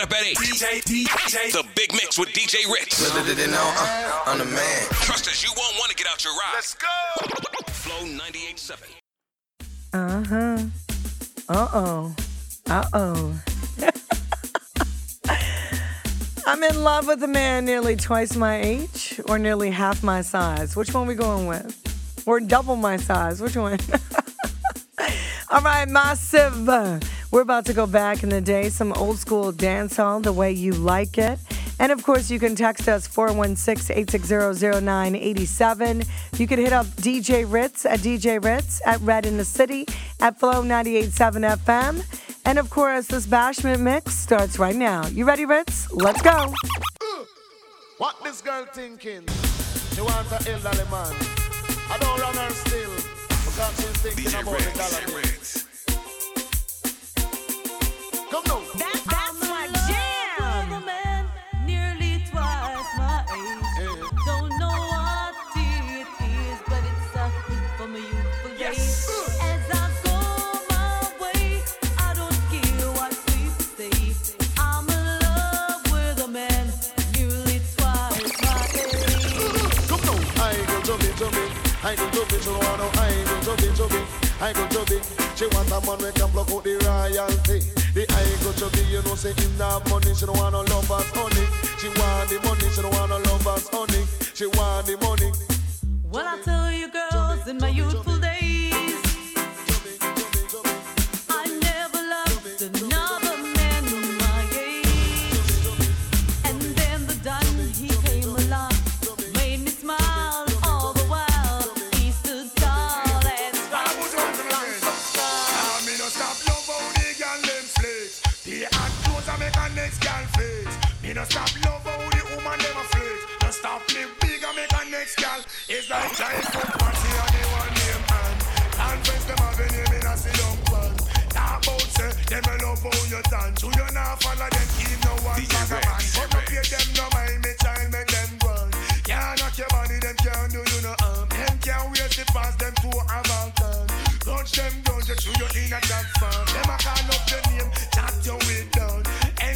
coming up at 8. DJ, DJ. The Big Mix with DJ Ritz. Little did they know, uh, I'm the man. Trust us, you won't want to get out your ride. Let's go. Flow 98.7. Uh huh. Uh oh. Uh oh. I'm in love with a man nearly twice my age or nearly half my size. Which one we going with? Or double my size? Which one? All right, massive. We're about to go back in the day, some old school dancehall, the way you like it. And of course, you can text us 416 860 0987. You can hit up DJ Ritz at DJ Ritz at Red in the City at Flow 987 FM. And of course, this Bashment mix starts right now. You ready, Ritz? Let's go. What this girl thinking? She wants an elderly man. I don't run her still because she's thinking DJ about Ritz. the dollar bill. Ritz. Come now. That, that's my jam. Nearly twice my age. Don't know what it is, but it's a hit for my youthful days. As I go my way, I don't care what people say. I'm in love with a man nearly twice my age. Come now. I go chubby chubby. I go chubby she wanna. I go chubby chubby. I go chubby. She want a man we can block out the royalty. The I go chubby, you know say him not money. She don't want no love as honey. She want the money. She don't want no love as honey. She want the money. Well, I tell you, girls, in my youthful days, no stop love how the woman a flex. No stop live big and make a next girl. It's like childhood party and they want name man. And friends them have a name in a down plan. Talk about say them a love how you dance. You you not follow them keep no one DJ a man. But no pay them no mind me child make them run. Can't knock your body them can't do you no harm. Them can't wait to pass them to a mountain. Touch them down, you through your inner that farm. Them a call up your name, chat your way down.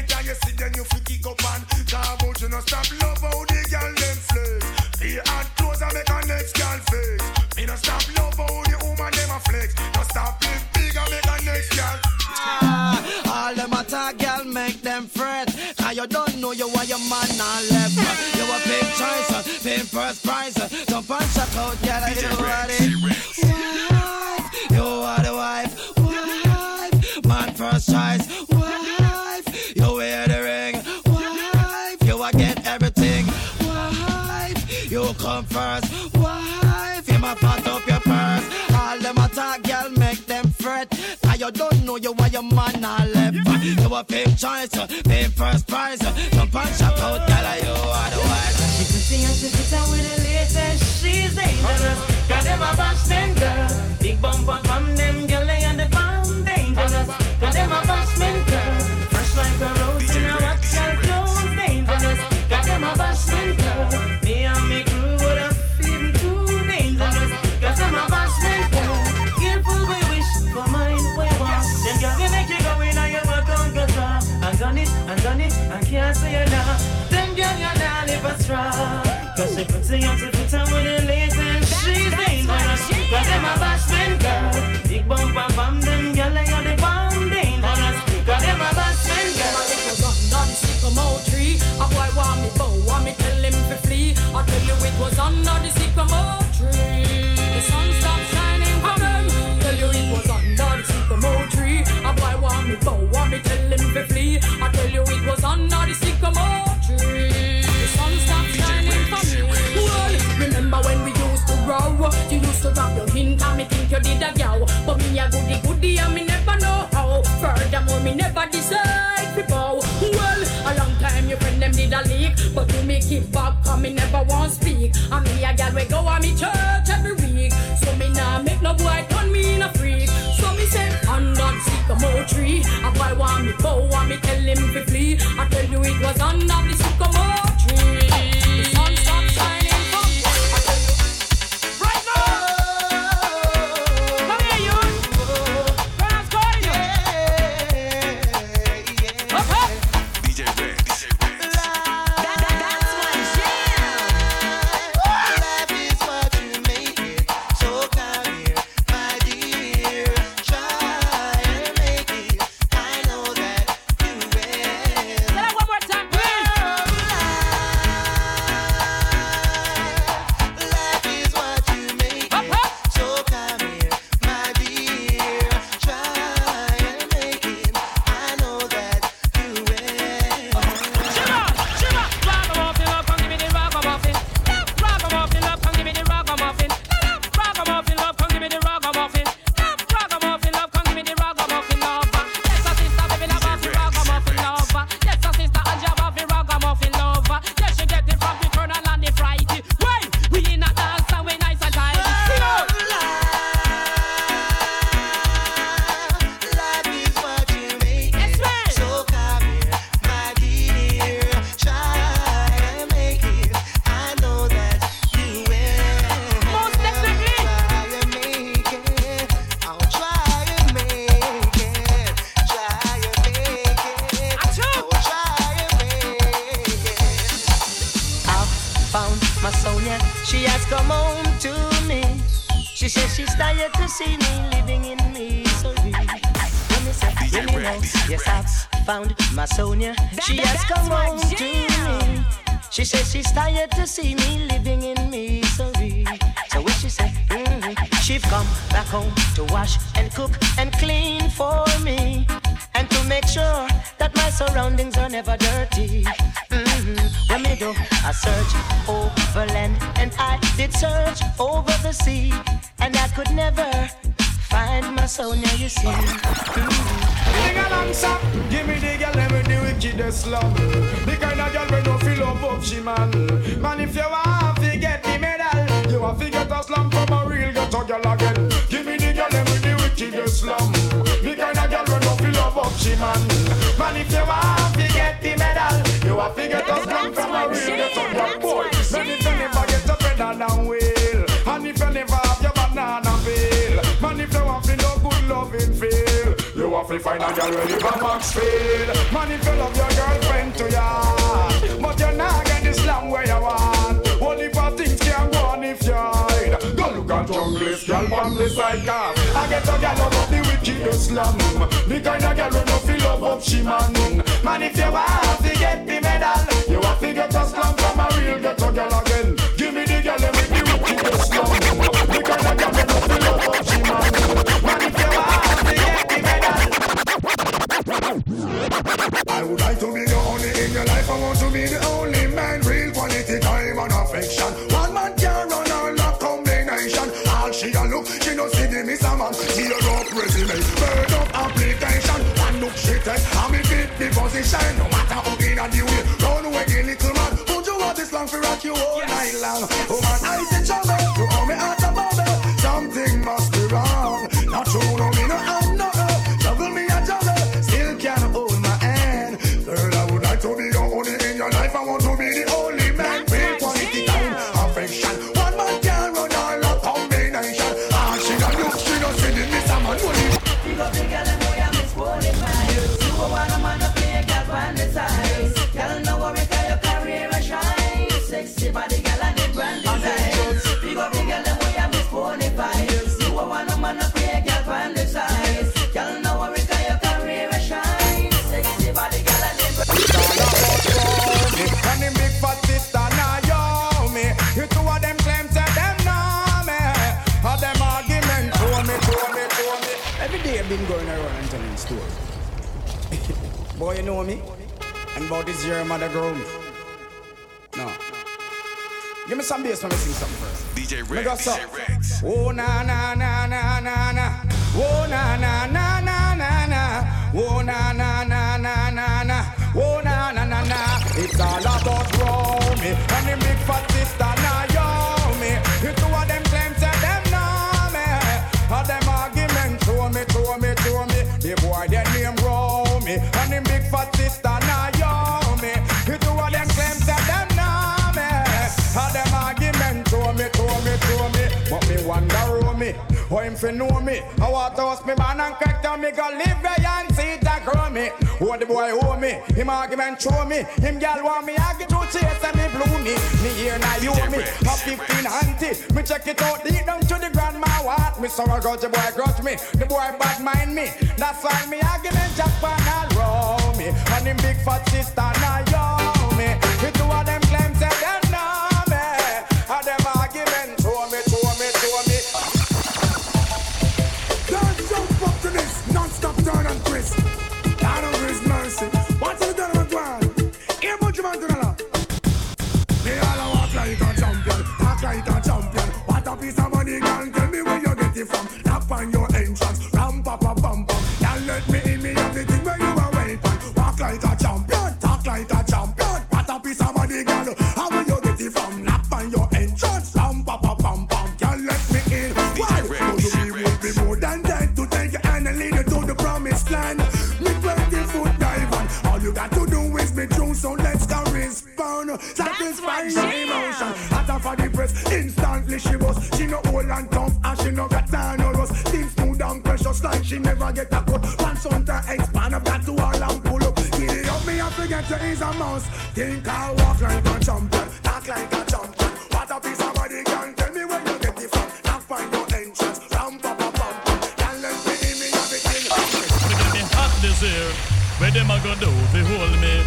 Anytime you see them, you feel kick up and talk about you no stop love how the girl them flex. The hot clothes I make a next girl face. Me no stop love how the woman them a flex. No stop live big and make a next girl. All them attack, girl, make them fret. Cause you don't know you are your man and left. You a big choice, uh, paying first prize. uh, Jump and shout out, girl, I you ready. Wife, you are the wife. Wife, man first choice. First. Wife, you my fat up your purse. All them attack, girl, make them fret. Cause you don't know you are your man and left. You a big choice, paying first prize. and shout out, goody goody and me never know how. Furthermore, me never decide to bow. Well, a long time your friend them did a leak. But you me keep back cause me never want speak. And me a gal we go on me church every week. So me nah make no boy turn me in a freak. So me say seek the sycamore tree. A boy want me bow and me tell him to flee. I tell you it was under the says she's tired to see me living in misery. So what she say? Mm-hmm. She've come back home to wash and cook and clean for me, and to make sure that my surroundings are never dirty. Mm-hmm. When me do a search over land, and I did search over the sea, and I could never find my Sonia. You see. Sing along, stop. Give me the girl, let me the wickedest love. The kind of girl we don't feel love up, she man. Man, if you want to get the medal, you want to get a slum from a real ghetto girl again. Give me the girl, let me the wickedest slum. The kind of girl we don't feel love up, she man. Man, if you want to get the medal, you want to get a slum from a real find a girl ready for Maxfield Man, if you love your girlfriend to ya But you're not get the slam where you want. Only for things can go on if you hide Go look at junglist, girl on the side car I get a girl of the wicked slum The kind of girl who no feel love up she man Man, if you want to get the medal You have to get a slam from a real ghetto girl I would like to be the only in your life. I want to be the only man. Real quality time and affection. One man can run all the combination. All she a look, she no see the miss a man. Tear up resume, burn up application. One look she take, and me fit the position. No matter how in and the way, run away, little man. Would you want this long for rock you all night long? Oh man, I say About this year mother grow me No Give me some bass when I sing something first DJ Rex. DJ Rex. Oh na na na na na na. Oh na na na na na na. Oh na na na na na na. Oh na na na na. It's all about Romy and the big fat sister fi know me. I want to host me man and crack down me go live where and see that grow me. What the boy owe me, him argument show me. Him gal want me argue to chase and me blue me. Me here now you me, a 15 auntie. Me check it out deep down to the grandma what. Me so I got the boy grudge me, the boy bad mind me. That's why me argument just pan all round me. And him big fat sister now yo me. The two of them money, girl. Tell me where you get it from. Tap on your entrance, ram pa pa pam pam. Girl, let me in me have the thing where you are waiting. Walk like a champion, talk like a champion. What a piece of money, girl. How will you get it from? Tap on your entrance, ram pa pa pam pam. Girl, let me in. Why? Cause we will be more than that to take your hand and lead you to the promised land. Me 20 foot dive on. All you got to do is be true, so let's go respond. Satisfy your emotion. Hotter for the press, instantly she was. She no old and tough, and she no got time or rust. Thing smooth and precious like she never get a cut. Pants on the expand, I've to all and pull up. Get it up, me I forget you is a mouse. Think I walk like a champion, talk like a champion. What a piece of body, gang, tell me where you get it from. Now find your entrance. Ram pa pa pam pam. Can't let me in me everything. Get me hot this year. Where them a go do fi hold me?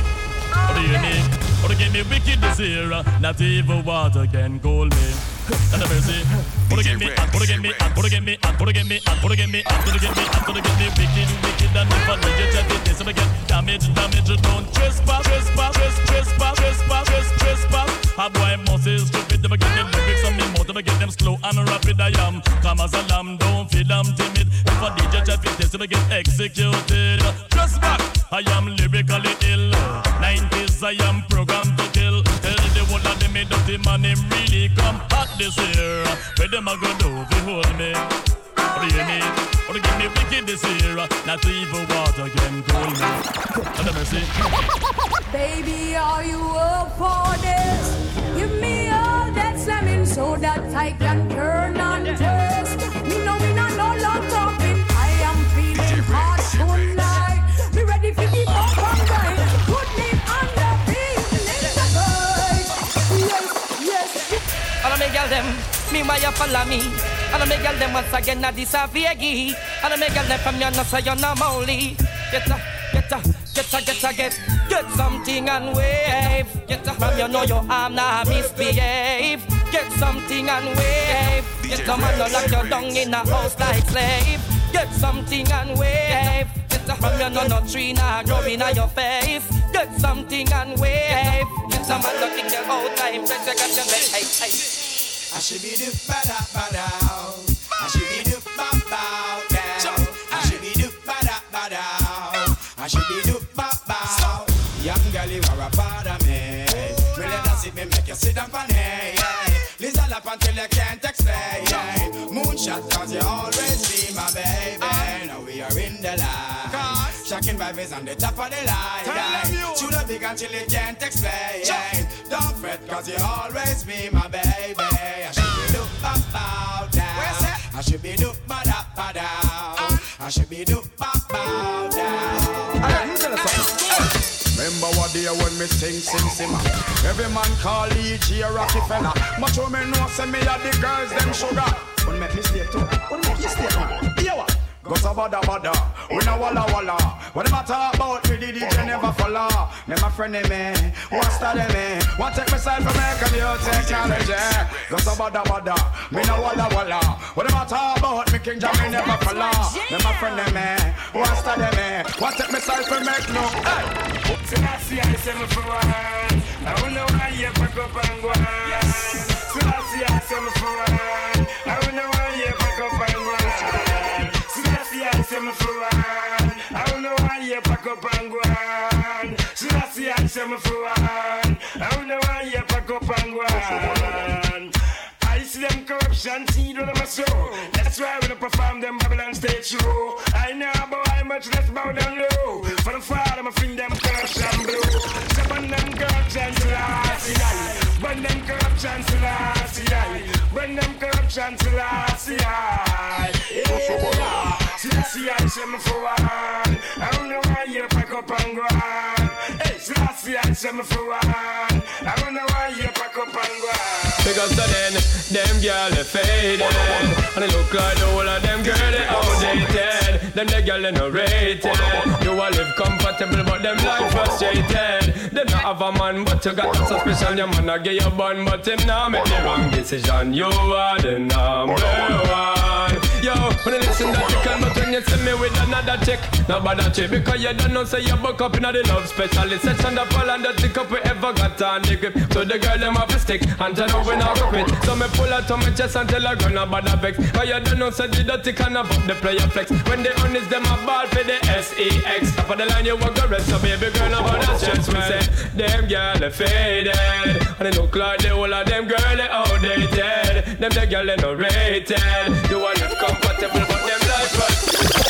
What do you need? Or to get me wicked this year. Not even water can cool me. The mercy. Or to get me, or to get me, or to get me, or to get me, or to get me, or to get me, or to get me wicked, wicked. And I need you, check it, this damage, damage. Don't trespass, trespass, trespass, trespass, trespass, trespass. A boy must is stupid. I get them lyrics on me if I get them slow and rapid, I am calm as a lamb. Don't feel I'm timid. If I DJ check it, this I get executed. Just back. I am lyrically ill. 90s, I am programmed to kill. Tell the whole of them, me dirty man, him really come hot this year. Where them a go do fi hold me? What do you mean? What give me wicked this year? Not even water can cool me. Baby, are you up for this? Give me all that slamming so that I can turn me why you follow me? All of me girl them once again a this a Viegi. All of me girl them from you no say you no molly. Get a, get a, get a, get a, get, get something and wave. Get a from you know your arm now misbehave. Get something and wave. Get a man no lock you down in a house like slave. Get something and wave. Get from you know no tree now growing on your face. Get something and wave. Get a man no kick your whole time. Press your your leg. Hey, hey. I should be the bada bada. I should be the ba bow down. I should be the bada bada. I should be the ba bow. Young girl, you are a part of me. Me let us see me make you sit down for me. Listen up until you can't explain. Moonshot cause you always be my baby. Now we are in the line. Shocking vibes on the top of the line. Shoot up big until you can't explain. Don't fret cause you always be my baby. I should be look ba bow down. I should be look ba da ba down. Uh. I should be look ba bow down. Remember what day when me sing, sing, sing Every man call E.G. a Rockefeller But you me know say me a the girls them sugar When make mistake too, when make mistake man Here what? Go so bada. Bada, we no walla walla. What them a talk about? Me, the DJ never follow Me my friend of me, want study me? Want take me side from make a new technology Go so bada. Bada, me no walla walla. What them a talk about? Me, King Jam me never follow Me my friend of me, want study me? Want take me side from make no, hey. Selassie, I say me for one. I don't know why you pack up and go on. Selassie, I say me for one. I me for one. I don't know why you pack up and go on. that's the say me for one. I don't know why you pack up and go on. I see them corruption seed on my soul. That's why when I perform them Babylon stage show. I know about how much let's bow down low. For the father, my fling them corruption blue. So burn them corruption to last year. Burn them corruption to last year. Burn them corruption to last year. Yeah. See, I say me for one. I don't know why you pack up and go on. Hey, see, I say for one. I don't know why you pack up and go on. Because then, them girl they faded And they look like whole of them girl they outdated Them the girl they no rated You all live comfortable but them life frustrated Them not have a man but you got so special Your man a give you bun but him now make the wrong decision You are the number one Yo, when you listen that you can But when you see me with another chick. Not bother chick Because you don't know say you buck up in the love specialist. Section The fall and the tick up we ever got on the grip So the girl them have a stick And tell her we not quit So me pull out on my chest and tell her girl not bother vex Cause you don't know say the dirty can up the player flex. When they honest them a ball for the S-E-X Top of the line you walk the rest So baby girl not bother stress me say Them girl they faded. And they look like the whole of them girl they outdated. Them the girl they no rated. You want live comfortable but them life I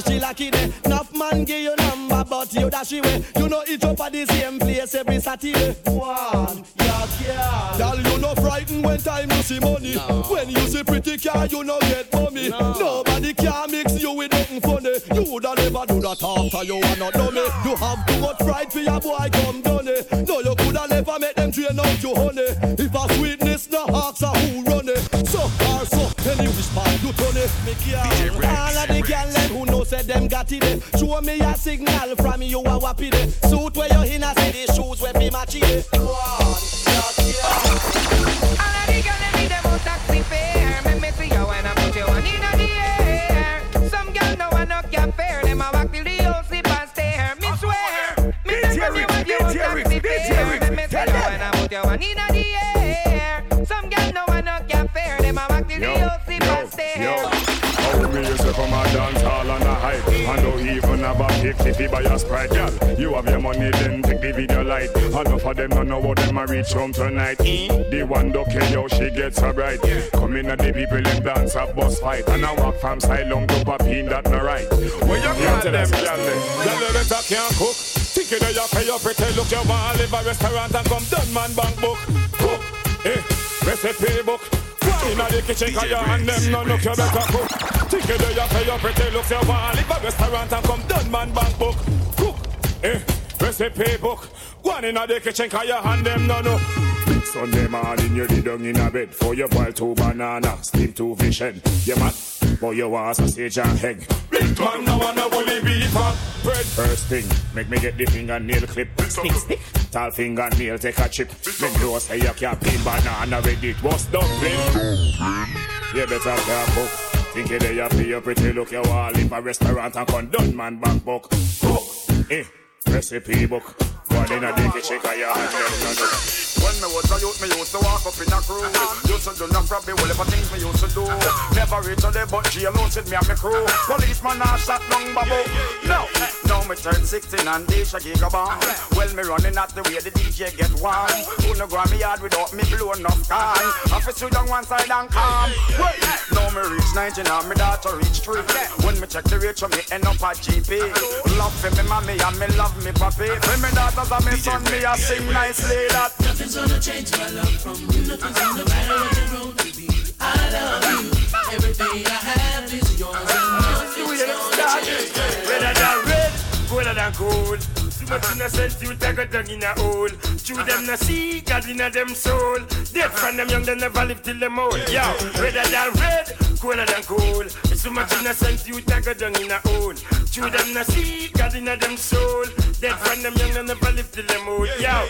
see she lucky day. Enough man give you number, but you dash away. You know it up at the same place every Saturday. One, yeah, yeah. Girl, you no frightened when time you see money. When you see pretty car, you no get money. Nobody can mix you with nothing funny. You woulda never do that after you are not dummy. You have too much pride for your boy come done it. No, you coulda never make them drain out your honey. If a sweetness no ask her who run it. So far, so any which part you turn it. Girl, all of the girl them who say them got it. eh. Show me a signal from me, you a day. Suit where you in a see shoes where be match it. One, Enough of them don't know what them a reach home tonight. The one care how she gets so bright Come in and the people them dance a bus fight. And I walk from Silong to Papine, that no right. Where you got them, girl? Girl, better can't cook. Think you know you pay your pretty look. You want live a restaurant and come done man bank book. Cook, eh, recipe book. Inna the kitchen, cause your hand them no look, you better cook. Think you do you pay your pretty looks, you want live a restaurant and come done man bank book. Cook, eh, recipe book. One inna the kitchen, cause your hand them no no. Sunday morning, you lay down in a bed for your boil two banana, steam two fish head. You mad? Boy, you want sausage and egg. Big man, no one no bully beef and bread. First thing, make me get the fingernail clip. Stick, stick. Tall fingernail, take a chip. Then you say you can't peel banana ready. It was dumpling. You better cook. Think you there, you pay your pretty look. you all live a restaurant and come done man back book. Cook, eh, recipe book. In a dicky chick, I hand them no no. When me was a youth, me used to walk up in a crew. Used to do no probably whatever things me used to do. Never reach a day, but jail with me and me crew. Policeman a shot down babu. No, now me turn 16 and they a gigabomb. Well, me running at the way the DJ get warm. Who no on me yard without me blow enough time. Office sit down one side and calm. Now me reach 19 and me daughter reach 3. When me check the rate, me end up at GP. Love for me mommy and me love me papi. For me daughters and me son, me a sing nicely that. Nothing's gonna change my love from you. Nothing's gonna matter what the road may be. I love you. Everything I have is yours. And yours is yours. Redder than red, colder than cold. Much innocent you take a down in a hole. Chew them no see, God in a them soul. Dead from them young, they never live till them old. Yo, redder than red, colder than cold. It's too much innocent you take a down in a hole. Chew them no see, God in a them soul. Dead from them young, they never live till them old. Yo.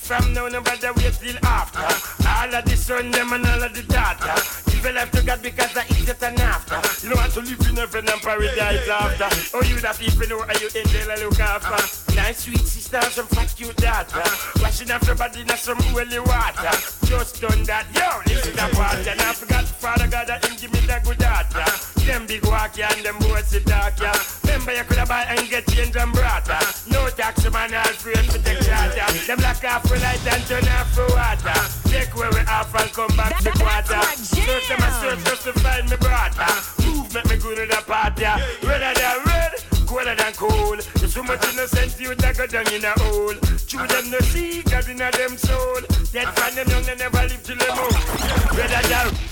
From now, nobody wait till after. All of the son, them and all of the daughter. Give your life to God because I eat it and after. You don't want to live in heaven and paradise after. Oh, you that people know how you in there and look after. Uh-huh. Nice sweet sister, uh-huh. uh-huh. some fat cute daughter. Washing off your body in some holy water. Just done that, yo, this is the party. And I forgot Father God that him give me the good daughter. Them big walkie and them boys sit dark, yeah. Remember you coulda buy and get change and brata. No tax man, all free to take charter. Them lock off for light and turn off for water. Take where we off and come back to quarter. Search them and search just to find me brata. Move make me go to the party. Redder than red, colder than cold. There's so much innocent you that go down in a hole. Chew them no see, God in a them soul. Dead from them young, they never live till them old. Redder than